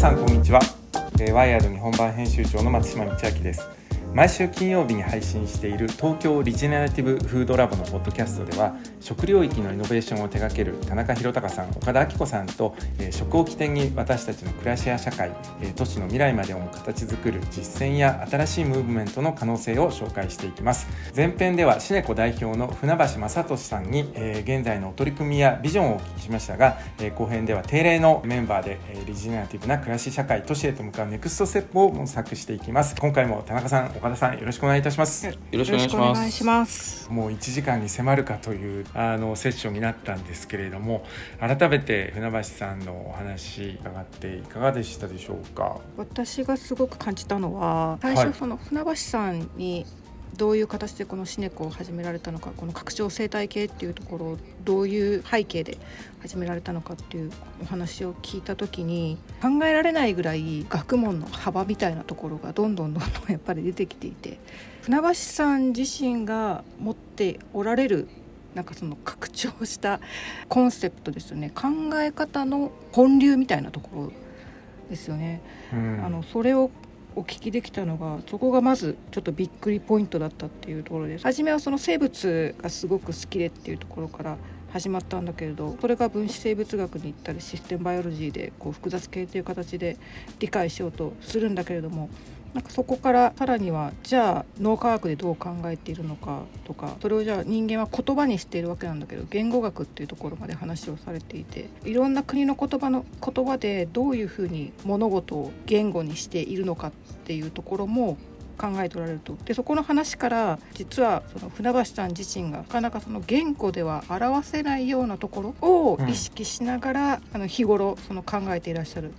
さんこんにちは、えー、ワイヤード日本版編集長の松島道明です。毎週金曜日に配信している東京リジナリティブフードラボのポッドキャストでは食領域のイノベーションを手掛ける田中宏隆さん岡田明子さんと、えー、食を起点に私たちの暮らしや社会、えー、都市の未来までを形作る実践や新しいムーブメントの可能性を紹介していきます。前編ではシネコ代表の船橋正俊さんに、えー、現在の取り組みやビジョンをお聞きしましたが、えー、後編では定例のメンバーで、えー、リジナリティブな暮らし社会都市へと向かうネクストステップを模索していきます。今回も田中さん岡田さんよろしくお願いいたします。よろしくお願いします。もう1時間に迫るかというあのセッションになったんですけれども改めて船橋さんのお話伺っていかがでしたでしょうか？私がすごく感じたのは最初その船橋さんにどういう形でこのシネコを始められたのかこの拡張生態系っていうところをどういう背景で始められたのかっていうお話を聞いた時に考えられないぐらい学問の幅みたいなところがどんどんどんどんやっぱり出てきていて船橋さん自身が持っておられるなんかその拡張したコンセプトですよね考え方の本流みたいなところですよね。うん、あのそれをお聞きできたのがそこがまずちょっとびっくりポイントだったっていうところです。初めはその生物がすごく好きでっていうところから始まったんだけれどそれが分子生物学に行ったりシステムバイオロジーでこう複雑系という形で理解しようとするんだけれどもなんかそこからさらにはじゃあ脳科学でどう考えているのかとかそれをじゃあ人間は言葉にしているわけなんだけど言語学っていうところまで話をされていていろんな国の言葉の言葉でどういうふうに物事を言語にしているのかっていうところも考えておられると。でそこの話から実はその船橋さん自身がなかなかその言語では表せないようなところを意識しながら、うん、あの日頃その考えていらっしゃる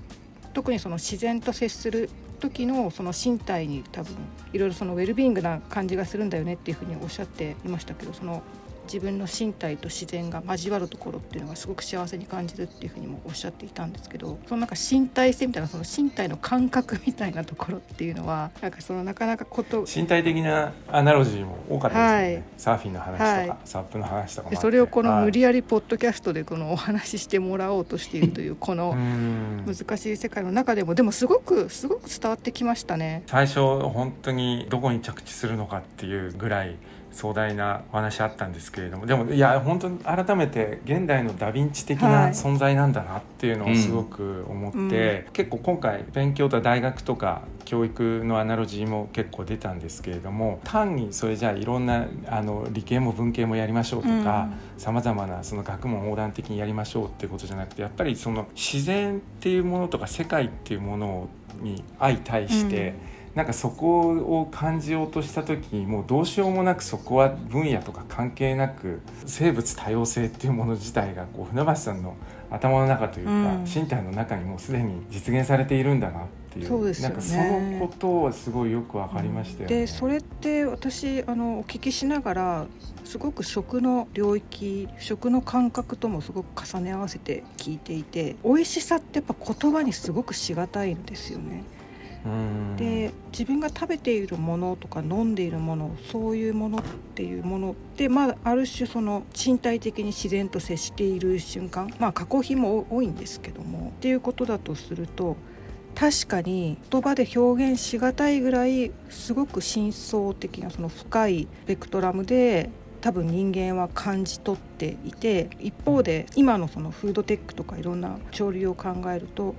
特にその自然と接する時のその身体に多分いろいろそのウェルビーイングな感じがするんだよねっていうふうにおっしゃっていましたけどその自分の身体と自然が交わるところっていうのがすごく幸せに感じるっていうふうにもおっしゃっていたんですけどそのなんか身体性みたいなその身体の感覚みたいなところっていうのはなんかそのなかなかこと身体的なアナロジーも多かったですね、はい、サーフィンの話とか、はい、サップの話とかそれをこの無理やりポッドキャストでこのお話ししてもらおうとしているというこの難しい世界の中でもでもすごくすごく伝わってきましたね。最初本当にどこに着地するのかっていうぐらい壮大なお話あったんですけれどもでもいや本当に改めて現代のダ・ヴィンチ的な存在なんだなっていうのをすごく思って、はいうん、結構今回勉強と大学とか教育のアナロジーも結構出たんですけれども単にそれじゃあいろんなあの理系も文系もやりましょうとかさまざまなその学問横断的にやりましょうっていうことじゃなくてやっぱりその自然っていうものとか世界っていうものに相対して、うんなんかそこを感じようとした時にもうどうしようもなくそこは分野とか関係なく生物多様性っていうもの自体がこう船橋さんの頭の中というか、うん、身体の中にもうすでに実現されているんだなっていうそうですよ、ね、なんかそのことはすごいよく分かりましたよね。でそれって私あのお聞きしながらすごく食の領域食の感覚ともすごく重ね合わせて聞いていて美味しさってやっぱ言葉にすごくしがたいんですよね。で自分が食べているものとか飲んでいるものそういうものっていうもので、まあ、ある種その身体的に自然と接している瞬間まあ加工品も多いんですけどもっていうことだとすると確かに言葉で表現しがたいぐらいすごく深層的なその深いベクトラムで多分人間は感じ取っていて一方で今のそのフードテックとかいろんな潮流を考えると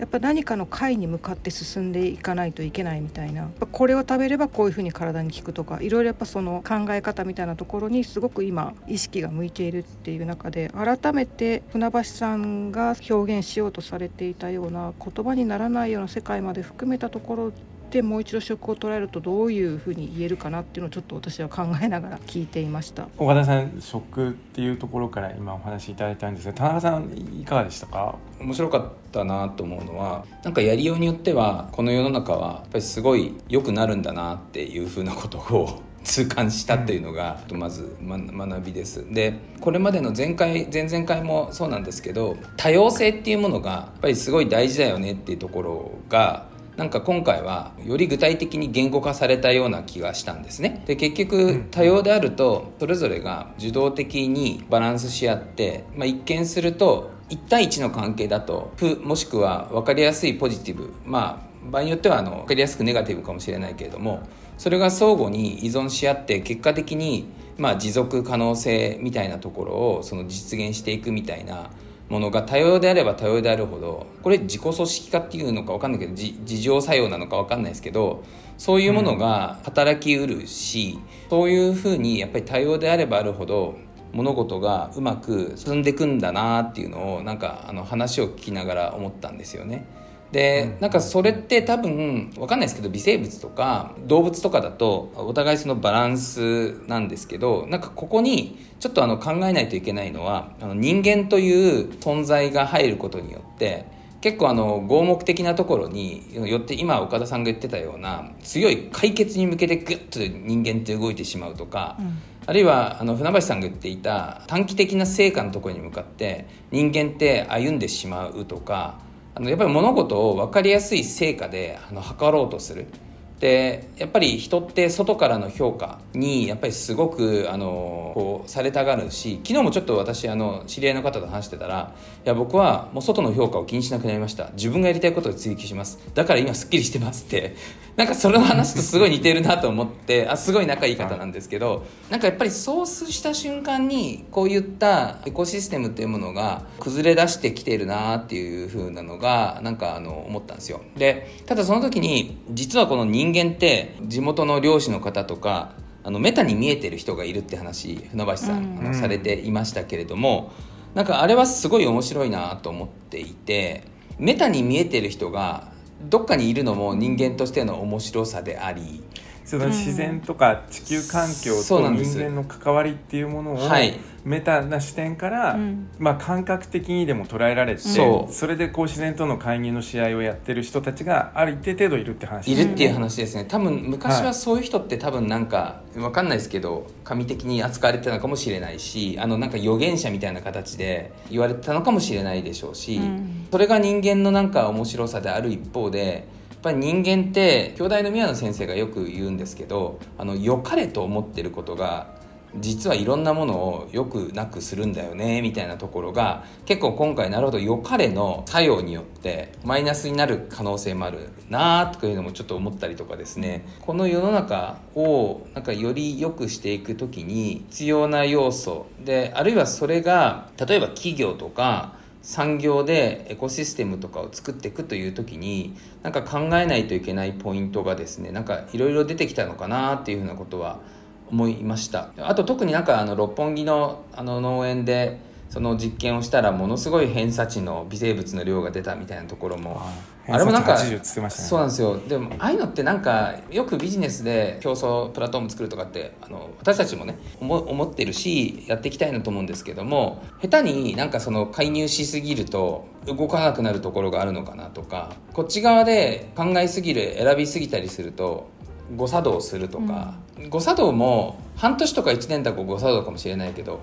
やっぱ何かの解に向かって進んでいかないといけないみたいな。これを食べればこういうふうに体に効くとかいろいろやっぱその考え方みたいなところにすごく今意識が向いているっていう中で改めて船橋さんが表現しようとされていたような言葉にならないような世界まで含めたところてもう一度食を捉えるとどういうふうに言えるかなっていうのをちょっと私は考えながら聞いていました。岡田さん食っていうところから今お話しいただいたんですが田中さんいかがでしたか？面白かったなと思うのはなんかやりようによってはこの世の中はやっぱりすごい良くなるんだなっていうふうなことを痛感したっていうのがまず学びです。でこれまでの前回前々回もそうなんですけど多様性っていうものがやっぱりすごい大事だよねっていうところがなんか今回はより具体的に言語化されたような気がしたんですね。で結局多様であるとそれぞれが受動的にバランスし合って、まあ、一見すると1対1の関係だと負もしくは分かりやすいポジティブまあ場合によってはあの分かりやすくネガティブかもしれないけれどもそれが相互に依存し合って結果的にまあ持続可能性みたいなところをその実現していくみたいなものが多様であれば多様であるほどこれ自己組織化っていうのか分かんないけど自浄作用なのか分かんないですけどそういうものが働きうるし、うん、そういうふうにやっぱり多様であればあるほど物事がうまく進んでいくんだなっていうのをなんかあの話を聞きながら思ったんですよね。でなんかそれって多分分かんないですけど微生物とか動物とかだとお互いそのバランスなんですけどなんかここにちょっとあの考えないといけないのはあの人間という存在が入ることによって結構あの合目的なところによって今岡田さんが言ってたような強い解決に向けてグッと人間って動いてしまうとか、うん、あるいはあの船橋さんが言っていた短期的な成果のところに向かって人間って歩んでしまうとかあのやっぱり物事を分かりやすい成果であの測ろうとする。でやっぱり人って外からの評価にやっぱりすごくあのこうされたがるし昨日もちょっと私あの知り合いの方と話してたらいや僕はもう外の評価を気にしなくなりました。自分がやりたいことを追求します。だから今すっきりしてますって。なんかその話とすごい似てるなと思ってあすごい仲いい方なんですけどなんかやっぱりそうした瞬間にこういったエコシステムっていうものが崩れ出してきてるなっていう風なのがなんかあの思ったんですよ。でただその時に実はこの人間って地元の漁師の方とかあのメタに見えてる人がいるって話船橋さん、あのされていましたけれどもなんかあれはすごい面白いなと思っていてメタに見えてる人がどっかにいるのも人間としての面白さでありその自然とか地球環境と人間の関わりっていうものをメタな視点から、まあ、感覚的にでも捉えられてそれでこう自然との介入の試合をやってる人たちがある一定程度いるって話。いるっていう話ですね。多分昔はそういう人って多分なんか分かんないですけど神的に扱われてたのかもしれないしあのなんか預言者みたいな形で言われてたのかもしれないでしょうし、それが人間のなんか面白さである一方でっっぱり人間って兄弟の宮野先生がよく言うんですけどあの良かれと思ってることが実はいろんなものをよくなくするんだよねみたいなところが結構今回なるほど良かれの作用によってマイナスになる可能性もあるなあとかいうのもちょっと思ったりとかですね。この世の中をなんかより良くしていく時に必要な要素であるいはそれが例えば企業とか産業でエコシステムとかを作っていくという時になんか考えないといけないポイントがですねなんかいろいろ出てきたのかなっていうふうなことは思いました。あと特になんかあの六本木のあの農園でその実験をしたらものすごい偏差値の微生物の量が出たみたいなところもあれもなんか、そうなんですよ。でもああいうのってなんかよくビジネスで競争プラットフォーム作るとかってあの私たちもね思思ってるしやっていきたいなと思うんですけども下手になんかその介入しすぎると動かなくなるところがあるのかなとかこっち側で考えすぎる選びすぎたりすると誤作動するとか、うん、誤作動も半年とか1年だと誤作動かもしれないけど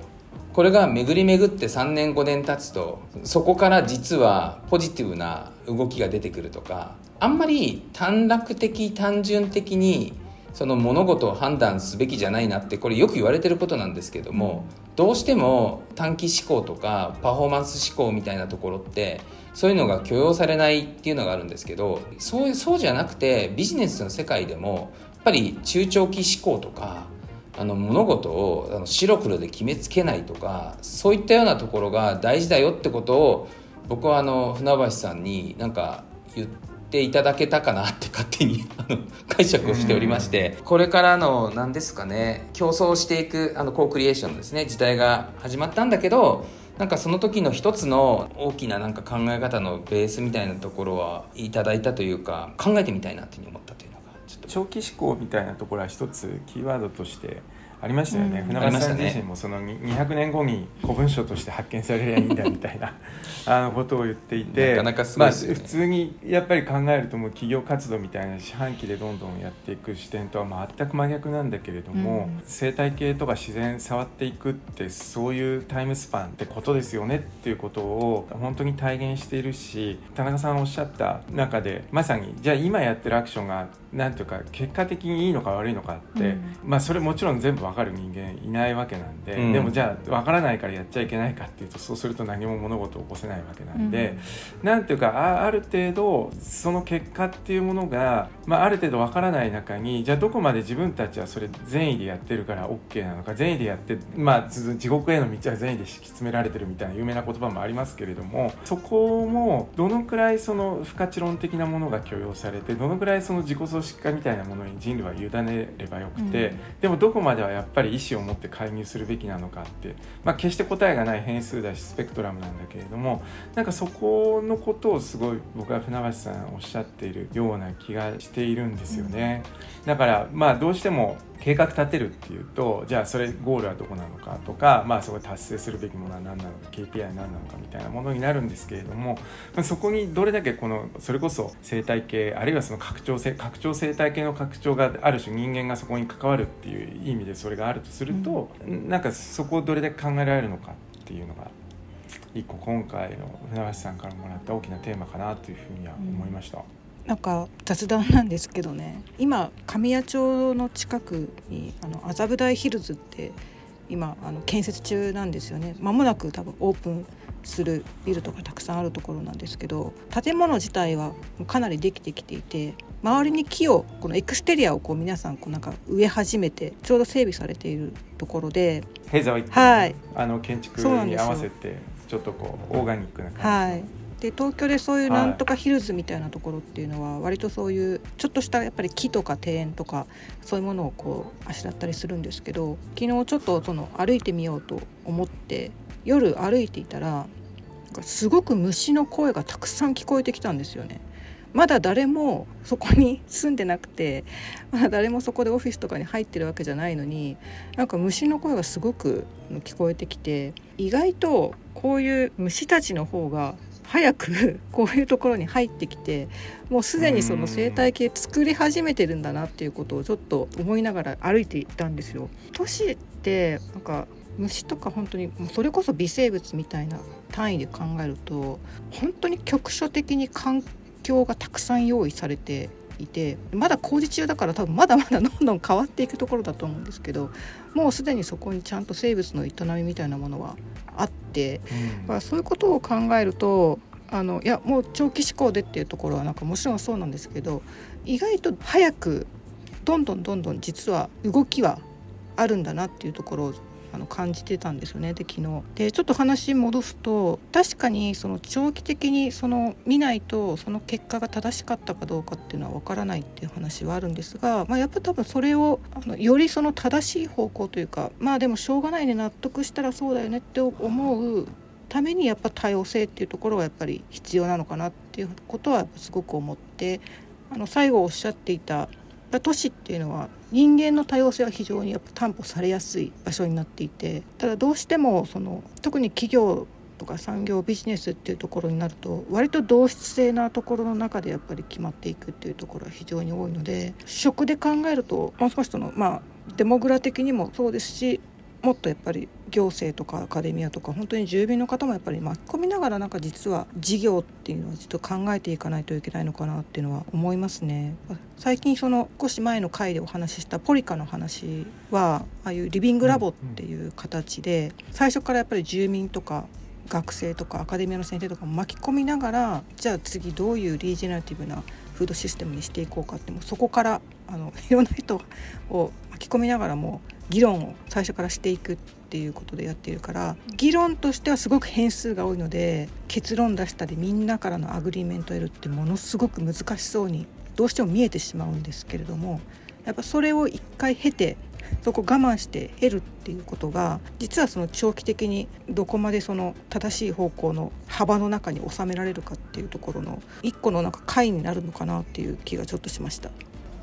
これが巡り巡って3年5年経つとそこから実はポジティブな動きが出てくるとかあんまり短絡的単純的にその物事を判断すべきじゃないなってこれよく言われてることなんですけどもどうしても短期思考とかパフォーマンス思考みたいなところってそういうのが許容されないっていうのがあるんですけどそうそうじゃなくてビジネスの世界でもやっぱり中長期思考とかあの物事をあの白黒で決めつけないとかそういったようなところが大事だよってことを僕はあの船橋さんになんか言っていただけたかなって勝手に解釈をしておりまして、これからの何ですかね競争していくあのコークリエーションですね時代が始まったんだけどなんかその時の一つの大きななんか考え方のベースみたいなところはいただいたというか考えてみたいなっていうふうに思ったという。長期思考みたいなところは一つキーワードとしてありましたよね、うん、船橋さん自身もその200年後に古文書として発見されりゃいいんだみたいな あのことを言っていてまあ、普通にやっぱり考えるともう企業活動みたいな四半期でどんどんやっていく視点とは全く真逆なんだけれども、うん、生態系とか自然触っていくってそういうタイムスパンってことですよねっていうことを本当に体現しているし田中さんおっしゃった中でまさにじゃあ今やってるアクションが何ていうか結果的にいいのか悪いのかって、うん、まあそれもちろん全部分かる人間いないわけなんで、うん。でもじゃあ分からないからやっちゃいけないかっていうとそうすると何も物事を起こせないわけなんで、なんていうかあある程度その結果っていうものが、まあ、ある程度分からない中にじゃあどこまで自分たちはそれ善意でやってるから OK なのか善意でやって、まあ、ず地獄への道は善意で敷き詰められてるみたいな有名な言葉もありますけれどもそこもどのくらいその不可知論的なものが許容されてどのくらいその自己組織化みたいなものに人類は委ねればよくて、うん。でもどこまではやっぱり意思を持って介入するべきなのかって、まあ、決して答えがない変数だしスペクトラムなんだけれどもなんかそこのことをすごい僕は船橋さんおっしゃっているような気がしているんですよね。だからまあどうしても計画立てるっていうとじゃあそれゴールはどこなのかとか、まあ、そこで達成するべきものは何なのか KPI は何なのかみたいなものになるんですけれどもまあそこにどれだけこのそれこそ生態系あるいはその拡張性拡張生態系の拡張がある種人間がそこに関わるっていう意味でそれがあるとすると、なんかそこをどれだけ考えられるのかっていうのが一個今回の船橋さんからもらった大きなテーマかなというふうには思いました。なんか雑談なんですけどね。今神谷町の近くにあの麻布台ヒルズって今あの建設中なんですよね。間もなく多分オープンするビルとかたくさんあるところなんですけど建物自体はかなりできてきていて周りに木をこのエクステリアをこう皆さんこうなんか植え始めてちょうど整備されているところではい。あの建築に合わせてちょっとこうオーガニックなは感じい、で東京でそういうなんとかヒルズみたいなところっていうのは割とそういうちょっとしたやっぱり木とか庭園とかそういうものをこうあしらったりするんですけど昨日ちょっとその歩いてみようと思って夜歩いていたらすごく虫の声がたくさん聞こえてきたんですよね。まだ誰もそこに 住んでなくてまだ誰もそこでオフィスとかに入ってるわけじゃないのになんか虫の声がすごく聞こえてきて意外とこういう虫たちの方が早く こういうところに入ってきてもうすでにその生態系作り始めてるんだなっていうことをちょっと思いながら歩いていたんですよ。都市ってなんか虫とか本当にそれこそ微生物みたいな単位で考えると本当に局所的に環境がたくさん用意されていてまだ工事中だから多分まだまだどんどん変わっていくところだと思うんですけどもうすでにそこにちゃんと生物の営みみたいなものはあってうん。まあ、そういうことを考えるとあのいやもう長期思考でっていうところはなんかもちろんそうなんですけど意外と早くどんどんどんどん実は動きはあるんだなっていうところをあの感じてたんですよねで昨日。でちょっと話戻すと確かにその長期的にその見ないとその結果が正しかったかどうかっていうのは分からないっていう話はあるんですが、まあ、やっぱ多分それをあのよりその正しい方向というかまあでもしょうがないね納得したらそうだよねって思うためにやっぱ多様性っていうところはやっぱり必要なのかなっていうことはすごく思ってあの最後おっしゃっていた都市っていうのは人間の多様性は非常にやっぱ担保されやすい場所になっていてただどうしてもその特に企業とか産業ビジネスっていうところになると割と同質性なところの中でやっぱり決まっていくっていうところは非常に多いので食で考えるともう少しそのまあデモグラ的にもそうですしもっとやっぱり行政とかアカデミアとか本当に住民の方もやっぱり巻き込みながらなんか実は事業っていうのはちょっと考えていかないといけないのかなっていうのは思いますね。最近その少し前の回でお話ししたポリカの話はああいうリビングラボっていう形で最初からやっぱり住民とか学生とかアカデミアの先生とかも巻き込みながらじゃあ次どういうリージェネラティブなフードシステムにしていこうかってもうそこからあのいろんな人を巻き込みながらも議論を最初からしていくっていうことでやっているから議論としてはすごく変数が多いので結論出したりみんなからの agreement を得るってものすごく難しそうにどうしても見えてしまうんですけれどもやっぱそれを一回経てそこ我慢して得るっていうことが実はその長期的にどこまでその正しい方向の幅の中に収められるかっていうところの一個のなんか解になるのかなっていう気がちょっとしました。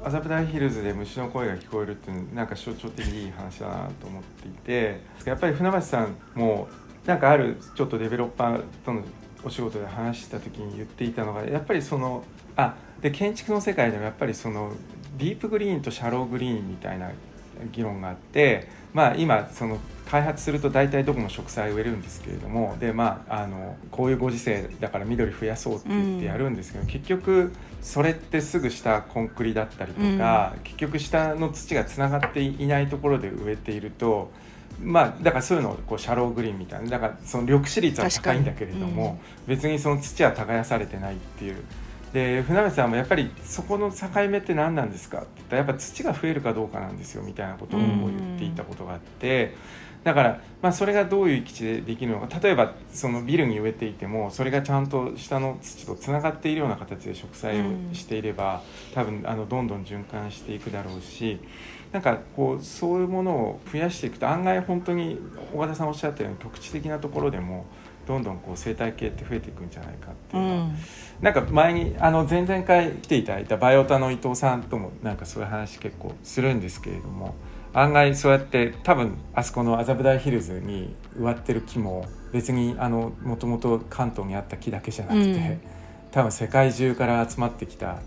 麻布台ヒルズで虫の声が聞こえるっていうなんか象徴的にいい話だなと思っていてやっぱり船橋さんもなんかあるちょっとデベロッパーとのお仕事で話した時に言っていたのがやっぱりそのあで建築の世界でもやっぱりそのディープグリーンとシャローグリーンみたいな議論があってまあ今その開発すると大体どこも植栽を植えるんですけれどもで、まあ、あのこういうご時世だから緑増やそうって言ってやるんですけど、うん、結局それってすぐ下コンクリだったりとか、うん、結局下の土がつながっていないところで植えていると。まあ、だからそういうのをこうシャローグリーンみたいなだからその緑地率は高いんだけれども、うん、別にその土は耕されてないっていうで船部さんもやっぱりそこの境目って何なんですかって言ったらやっぱ土が増えるかどうかなんですよみたいなことを言っていたことがあって。だから、まあ、それがどういう基地でできるのか。例えばそのビルに植えていてもそれがちゃんと下の土とつながっているような形で植栽をしていれば、多分あのどんどん循環していくだろうしなんかこうそういうものを増やしていくと案外本当に尾田さんおっしゃったように局地的なところでもどんどんこう生態系って増えていくんじゃないかっていうの。は、うん、なんか前にあの前々回来ていただいたバイオタの伊藤さんともなんかそういう話結構するんですけれども案外そうやって多分あそこの麻布台ヒルズに植わってる木も別にもともと関東にあった木だけじゃなくて、うん、多分世界中から集まってきた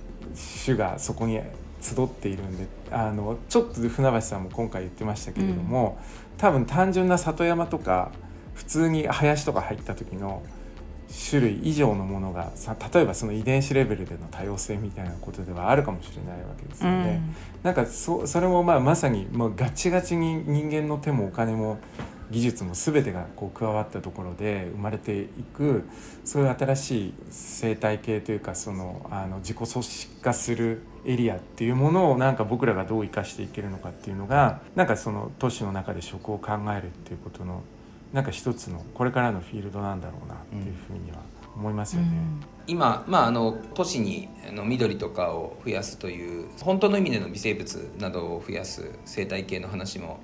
種がそこに集っているんであのちょっと船橋さんも今回言ってましたけれども、うん、多分単純な里山とか普通に林とか入った時の種類以上のものがさ例えばその遺伝子レベルでの多様性みたいなことではあるかもしれないわけですよね。うん、なんかそそれもまあまさにもうガチガチに人間の手もお金も技術も全てがこう加わったところで生まれていくそういう新しい生態系というかそのあの自己組織化するエリアっていうものをなんか僕らがどう生かしていけるのかっていうのがなんかその都市の中で食を考えるっていうことのなんか一つのこれからのフィールドなんだろうなっていうふうには思いますよね。うん今、まあ、あの都市にあの緑とかを増やすという本当の意味での微生物などを増やす生態系の話も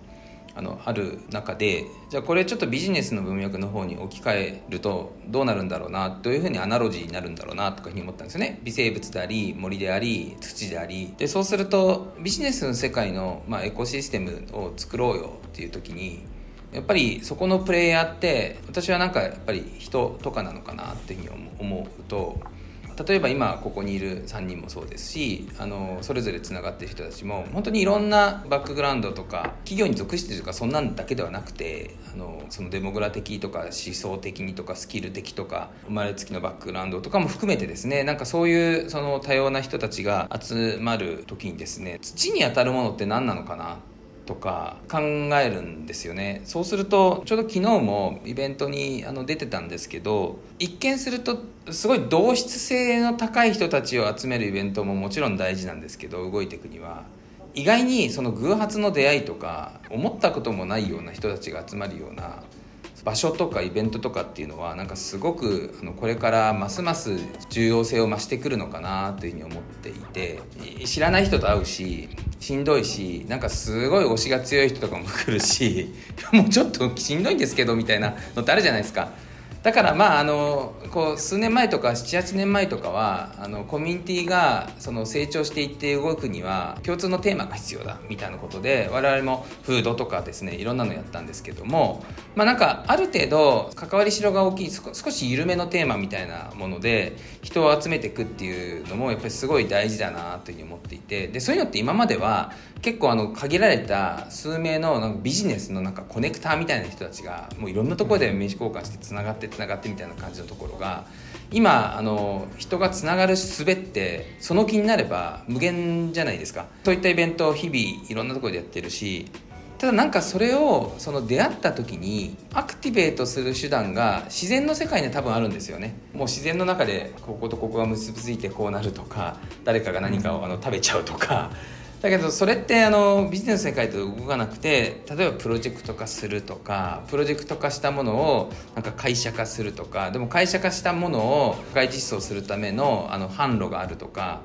あのある中でじゃあこれちょっとビジネスの文脈の方に置き換えるとどうなるんだろうなどういうふうにアナロジーになるんだろうなとかいうふうに思ったんですよね微生物であり森であり土でありでそうするとビジネスの世界の、まあ、エコシステムを作ろうよっていう時にやっぱりそこのプレイヤーって私はなんかやっぱり人とかなのかなっていうふうに思うと例えば今ここにいる3人もそうですしあのそれぞれつながってる人たちも本当にいろんなバックグラウンドとか企業に属してるとかそんなんだけではなくてあのそのデモグラ的とか思想的にとかスキル的とか生まれつきのバックグラウンドとかも含めてですねなんかそういうその多様な人たちが集まる時にですね土に当たるものって何なのかなとか考えるんですよね。そうするとちょうど昨日もイベントにあの出てたんですけど一見するとすごい同質性の高い人たちを集めるイベントももちろん大事なんですけど動いていくには。意外にその偶発の出会いとか思ったこともないような人たちが集まるような場所とかイベントとかっていうのはなんかすごくあのこれからますます重要性を増してくるのかなというふうに思っていて。知らない人と会うししんどいしなんかすごい推しが強い人とかも来るし もうちょっとしんどいんですけどみたいなのってあるじゃないですか。だからまああのこう数年前とか78年前とかはあのコミュニティがその成長していって動くには共通のテーマが必要だみたいなことで我々もフードとかですねいろんなのやったんですけどもまあなんかある程度関わりしろが大きい少し緩めのテーマみたいなもので人を集めていくっていうのもやっぱりすごい大事だなというふうに思っていてでそういうのって今までは結構あの限られた数名のなんかビジネスのなんかコネクターみたいな人たちがもういろんなところで名刺交換してつながってつながってみたいな感じのところが今あの人がつながる術ってその気になれば無限じゃないですか。そういったイベントを日々いろんなところでやってるしただなんかそれをその出会った時にアクティベートする手段が自然の世界に多分あるんですよね。もう自然の中でこことここが結びついてこうなるとか誰かが何かをあの食べちゃうとかだけどそれってあのビジネス世界と動かなくて例えばプロジェクト化するとかプロジェクト化したものをなんか会社化するとかでも会社化したものを社会実装するためのあの販路があるとか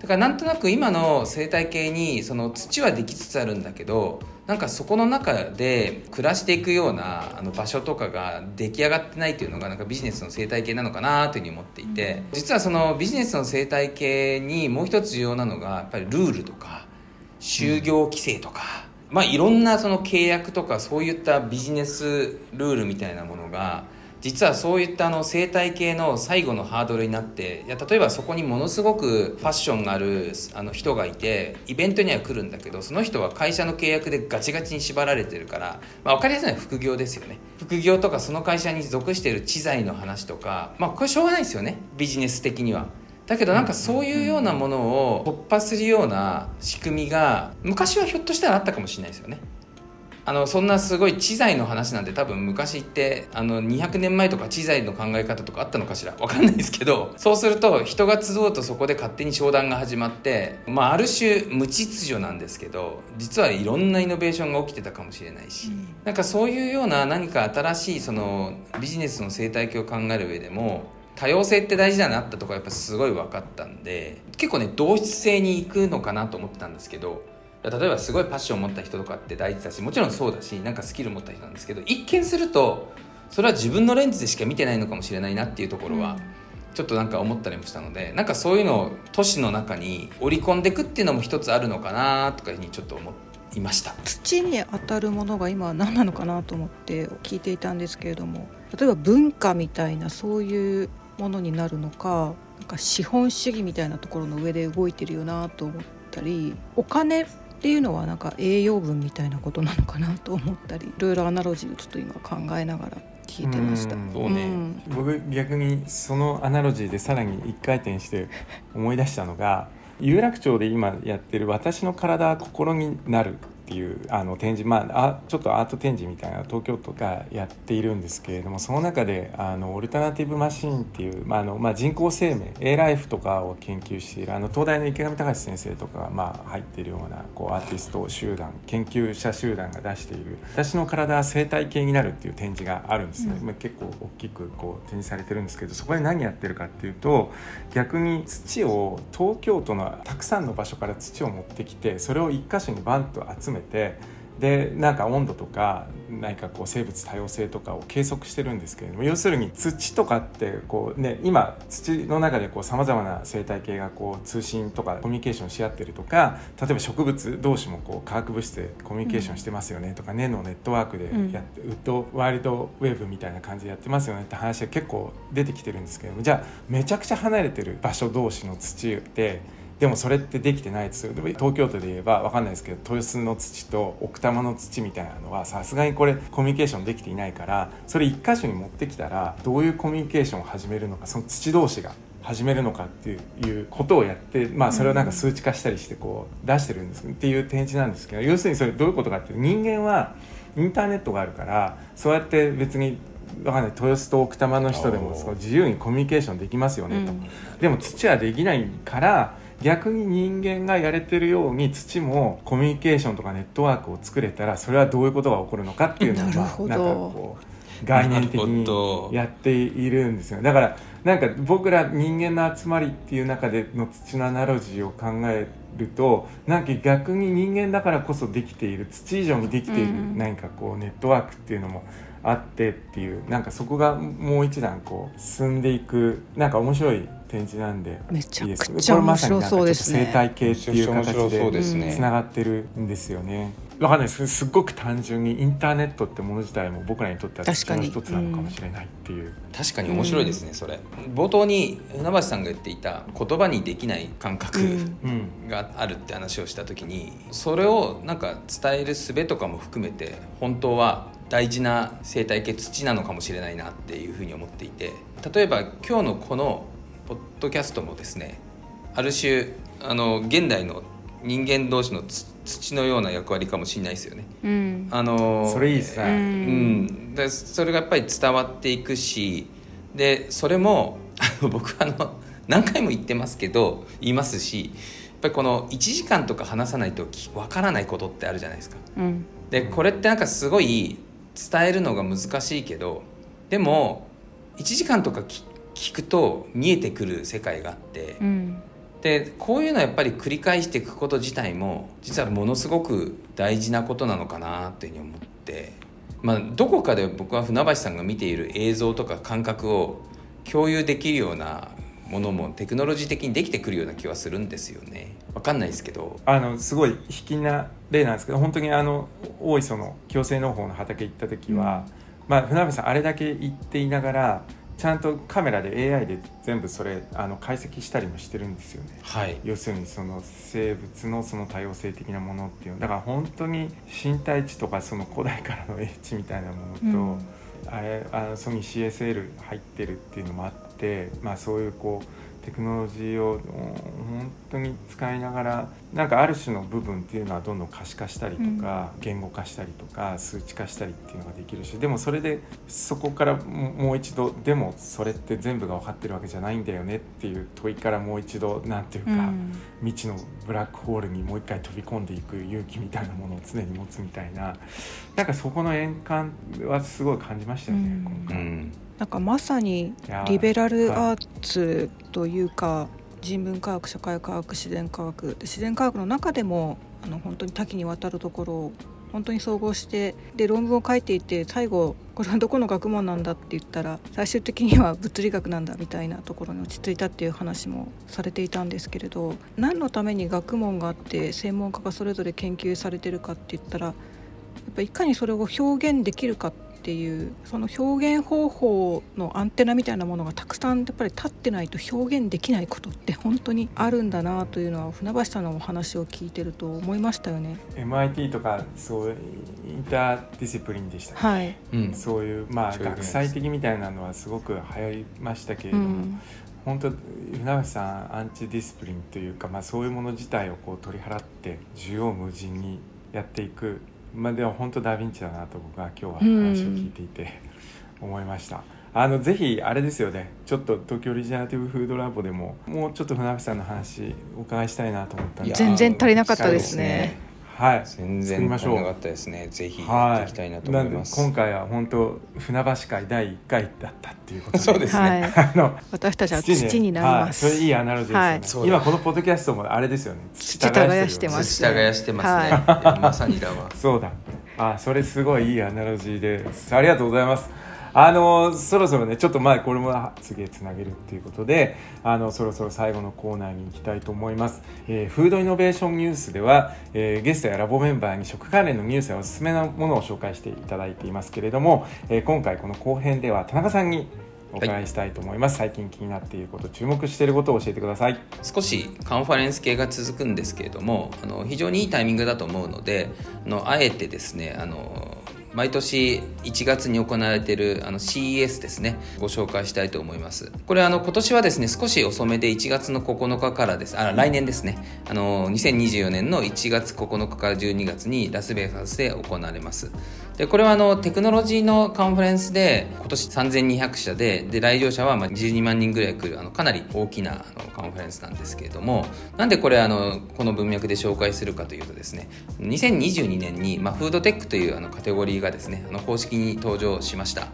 だからなんとなく今の生態系にその土はできつつあるんだけどなんかそこの中で暮らしていくようなあの場所とかが出来上がってないっていうのがなんかビジネスの生態系なのかなというふうに思っていて実はそのビジネスの生態系にもう一つ重要なのがやっぱりルールとか就業規制とか、まあいろんなその契約とかそういったビジネスルールみたいなものが実はそういったあの生態系の最後のハードルになっていや例えばそこにものすごくファッションがあるあの人がいてイベントには来るんだけどその人は会社の契約でガチガチに縛られてるから、まあ、分かりやすいのは副業ですよね副業とかその会社に属している知財の話とかまあこれしょうがないですよねビジネス的には。だけどなんかそういうようなものを突破するような仕組みが昔はひょっとしたらあったかもしれないですよね。あのそんなすごい知財の話なんて多分昔ってあの200年前とか知財の考え方とかあったのかしら？分かんないですけどそうすると人が集うとそこで勝手に商談が始まって、まあ、ある種無秩序なんですけど実はいろんなイノベーションが起きてたかもしれないし、うん、なんかそういうような何か新しいそのビジネスの生態系を考える上でも多様性って大事だなったとこやっぱすごい分かったんで結構ね同質性に行くのかなと思ってたんですけど例えばすごいパッションを持った人とかって大事だしもちろんそうだしなんかスキルを持った人なんですけど一見するとそれは自分のレンズでしか見てないのかもしれないなっていうところは、ちょっとなんか思ったりもしたのでなんかそういうのを都市の中に織り込んでいくっていうのも一つあるのかなとかにちょっと思いました。土に当たるものが今何なのかなと思って聞いていたんですけれども例えば文化みたいなそういうものになるのかなんか資本主義みたいなところの上で動いてるよなと思ったりお金っていうのはなんか栄養分みたいなことなのかなと思ったりいろいろアナロジーをちょっと今考えながら聞いてました。そうね、うん、僕逆にそのアナロジーでさらに一回転して思い出したのが有楽町で今やってる「私の体は心になる」っていうあの展示まああちょっとアート展示みたいな東京都がやっているんですけれどもその中であのオルタナティブマシンっていう、まああのまあ、人工生命 A ライフとかを研究しているあの東大の池上隆先生とかが、まあ、入っているようなこうアーティスト集団研究者集団が出している「私の体は生態系になる」っていう展示があるんですね、うん、結構大きくこう展示されてるんですけどそこで何やってるかっていうと逆に土を東京都のたくさんの場所から土を持ってきてそれを一箇所にバンと集めてでなんか温度とか何かこう生物多様性とかを計測してるんですけれども要するに土とかってこう、ね、今土の中でさまざまな生態系がこう通信とかコミュニケーションし合ってるとか例えば植物同士もこう化学物質でコミュニケーションしてますよねとか、根のネットワークでやって、ウッドワイルドウェーブみたいな感じでやってますよねって話が結構出てきてるんですけどもじゃあめちゃくちゃ離れてる場所同士の土ってでもそれってできてないですよ。東京都で言えば分かんないですけど豊洲の土と奥多摩の土みたいなのはさすがにこれコミュニケーションできていないからそれ一箇所に持ってきたらどういうコミュニケーションを始めるのかその土同士が始めるのかっていうことをやって、まあ、それをなんか数値化したりしてこう出してるんですっていう展示なんですけど要するにそれどういうことかっていうと人間はインターネットがあるからそうやって別にわかんない豊洲と奥多摩の人でも自由にコミュニケーションできますよねと、うん、でも土はできないから逆に人間がやれてるように土もコミュニケーションとかネットワークを作れたらそれはどういうことが起こるのかっていうのを、まあ、なんかこう概念的にやっているんですよだからなんか僕ら人間の集まりっていう中での土のアナロジーを考えるとなんか逆に人間だからこそできている土以上にできている何かこうネットワークっていうのもあってっていうなんかそこがもう一段こう進んでいくなんか面白い展示なんでめちゃくちゃ面白そうですね。生態系っていう形でつながってるんですよね。わかんないです。すごく単純にインターネットってもの自体も僕らにとっては確かに。一つなのかもしれないっていう。確かに面白いですね、うん、それ。冒頭に船橋さんが言っていた言葉にできない感覚があるって話をした時にそれをなんか伝える術とかも含めて本当は大事な生態系土なのかもしれないなっていうふうに思っていて例えば今日のこのポッドキャストもですねある種あの現代の人間同士の土のような役割かもしれないですよね。うん、あのそれいいですね。うん、でそれがやっぱり伝わっていくしでそれも 僕あの何回も言ってますけど言いますしやっぱりこの1時間とか話さないとわからないことってあるじゃないですか。うん、でこれってなんかすごい伝えるのが難しいけどでも1時間とか聞くと見えてくる世界があって、うん、でこういうのはやっぱり繰り返していくこと自体も実はものすごく大事なことなのかなっていうふうに思って、まあ、どこかで僕は船橋さんが見ている映像とか感覚を共有できるようなものもテクノロジー的にできてくるような気はするんですよね。わかんないですけど。あのすごい引きな例なんですけど本当にあの大磯の共生農法の畑行った時は、うん。まあ船部さんあれだけ言っていながらちゃんとカメラで AI で全部それあの解析したりもしてるんですよね。はい、要するにその生物のその多様性的なものっていうだから本当に身体値とかその古代からの英知みたいなものと、うん、あれあのソニー CSL 入ってるっていうのもあって、まあ、そういうこうテクノロジーを本当に使いながらなんかある種の部分っていうのはどんどん可視化したりとか、うん、言語化したりとか数値化したりっていうのができるしでもそれでそこからもう一度でもそれって全部が分かってるわけじゃないんだよねっていう問いからもう一度何ていうか、うん、未知のブラックホールにもう一回飛び込んでいく勇気みたいなものを常に持つみたいななんかそこの円環はすごい感じましたよね、今回。なんかまさにリベラルアーツというか人文科学社会科学自然科学自然科学の中でもあの本当に多岐にわたるところを本当に総合してで論文を書いていて最後これはどこの学問なんだって言ったら最終的には物理学なんだみたいなところに落ち着いたっていう話もされていたんですけれど何のために学問があって専門家がそれぞれ研究されてるかって言ったらやっぱいかにそれを表現できるかってっていうその表現方法のアンテナみたいなものがたくさんやっぱり立ってないと表現できないことって本当にあるんだなというのは船橋さんのお話を聞いてると思いましたよね。MIT とかそう interdiscipline でした、はい、うん、そういうまあ学際的みたいなのはすごく流行りましたけれども。うん本当船橋さん antidiscipline というか、まあ、そういうもの自体をこう取り払って縦横無尽にやっていくまあ、でも本当ダ・ヴィンチだなと僕は今日は話を聞いていて、思いました。あのぜひあれですよね。ちょっと東京オリジナティブフードラボでももうちょっと船橋さんの話お伺いしたいなと思ったんで全然足りなかったですねはい。全然足りなかったですね。ぜひやっていきたいなと思います、はい、今回は本当船橋会第1回だったっていうことで。そうですね、はい、あの私たちは土になります、はい、それいいアナロジーですね、はい、今このポッドキャストもあれですよね。土耕してます。土耕してますね、まさにだわ。そうだ。あそれすごいいいアナロジーです。ありがとうございますあのそろそろねちょっとまあこれも次へつなげるっていうことであのそろそろ最後のコーナーに行きたいと思います、えー、フードイノベーションニュースでは、えー、ゲストやラボメンバーに食関連のニュースやおすすめのものを紹介していただいていますけれども、えー、今回この後編では田中さんにお伺いしたいと思います、はい、最近気になっていること注目していることを教えてください。少しカンファレンス系が続くんですけれどもあの非常にいいタイミングだと思うのであのあえてですねあの毎年1月に行われているあの CES ですね。ご紹介したいと思います。これあの今年はですね少し遅めで1月の9日からです。あ来年ですね。あの2024年の1月9日から12月にラスベガスで行われます。でこれはあのテクノロジーのカンファレンスで今年3200社でで来場者はまあ12万人ぐらい来るあのかなり大きなあのカンファレンスなんですけれどもなんでこれあのこの文脈で紹介するかというとですね2022年に、まあ、フードテックというあのカテゴリーがですねあの公式に登場しました。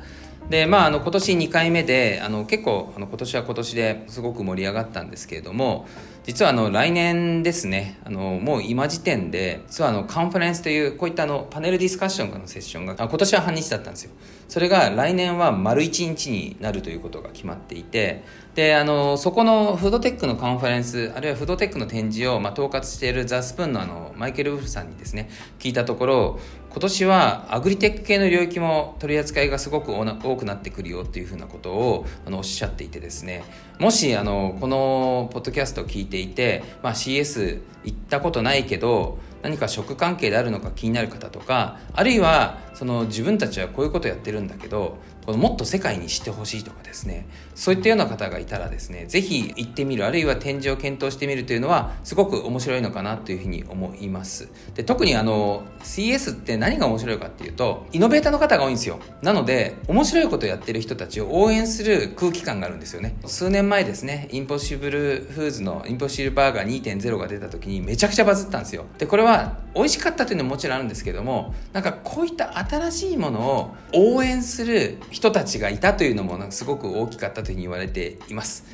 でまあ、あの今年2回目であの結構あの今年は今年ですごく盛り上がったんですけれども実はあの来年ですねあのもう今時点で実はあのカンファレンスというこういったあのパネルディスカッションのセッションがあ今年は半日だったんですよ。それが来年は丸1日になるということが決まっていてであのそこのフードテックのカンファレンスあるいはフードテックの展示を、まあ、統括しているザ・スプーンのあのマイケル・ウルフさんにですね聞いたところ今年はアグリテック系の領域も取り扱いがすごく多くなってくるよっていうふうなことをあのおっしゃっていてですねもしあのこのポッドキャストを聞いていて、まあ、CS 行ったことないけど何か食関係であるのか気になる方とかあるいはその自分たちはこういうことやってるんだけどこのもっと世界に知ってほしいとかですねそういったような方がいたらですね是非行ってみるあるいは展示を検討してみるというのはすごく面白いのかなというふうに思います。で特にあの CS って何が面白いかっていうとイノベーターの方が多いんですよ。なので面白いことをやってる人たちを応援する空気感があるんですよね。数年前ですねインポッシブルフーズのインポッシブルバーガー2.0が出た時にめちゃくちゃバズったんですよ。でこれは美味しかったというのももちろんあるんですけどもなんかこういった新しいものを応援する人たちがいたというのもすごく大きかったというふうに言われています。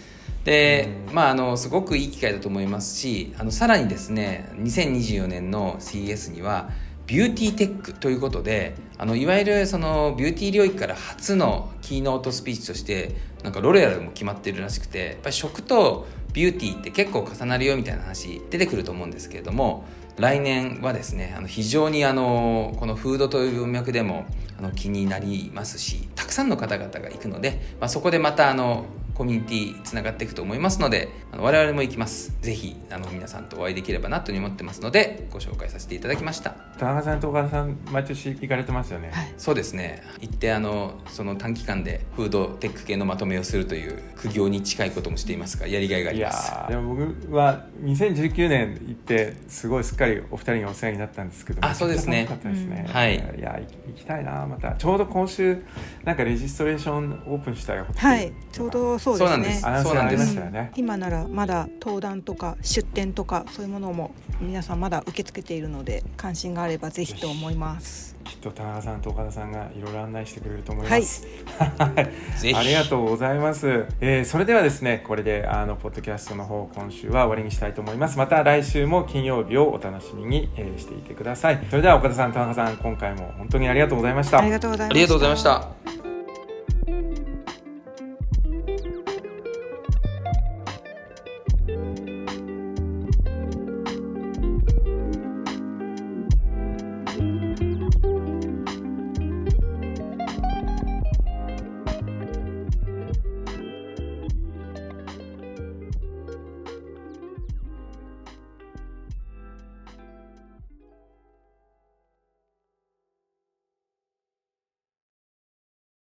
でまああのすごくいい機会だと思いますしあのさらにですね2024年の CES にはビューティーテックということであのいわゆるそのビューティー領域から初のキーノートスピーチとしてなんかロレアルも決まってるらしくてやっぱり食とビューティーって結構重なるよみたいな話出てくると思うんですけれども来年はですねあの非常にあのこのフードという文脈でもあの気になりますしたくさんの方々が行くので、まあ、そこでまたあのコミュニティつながっていくと思いますのであの我々も行きます。ぜひあの皆さんとお会いできればなと思ってますのでご紹介させていただきました。田中さんと岡田さん毎年行かれてますよね、はい、そうですね。行ってあのその短期間でフードテック系のまとめをするという苦行に近いこともしていますがやりがいがあります。いやでも僕は2019年行ってすごいすっかりお二人にお世話になったんですけどあそうですね。かったですね、うん、はい。いや行きたいなまた。ちょうど今週なんかレジストレーションオープンしたよはい。ちょうどそうですねそうなんです、ね、今ならまだ登壇とか出展とかそういうものも皆さんまだ受け付けているので関心があればぜひと思いますきっと田中さんと岡田さんがいろいろ案内してくれると思います。はい、ありがとうございます。えー、それではですね、これであのポッドキャストの方今週は終わりにしたいと思います。また来週も金曜日をお楽しみに、えー、していてください。それでは岡田さん、田中さん、今回も本当にありがとうございました。ありがとうございました。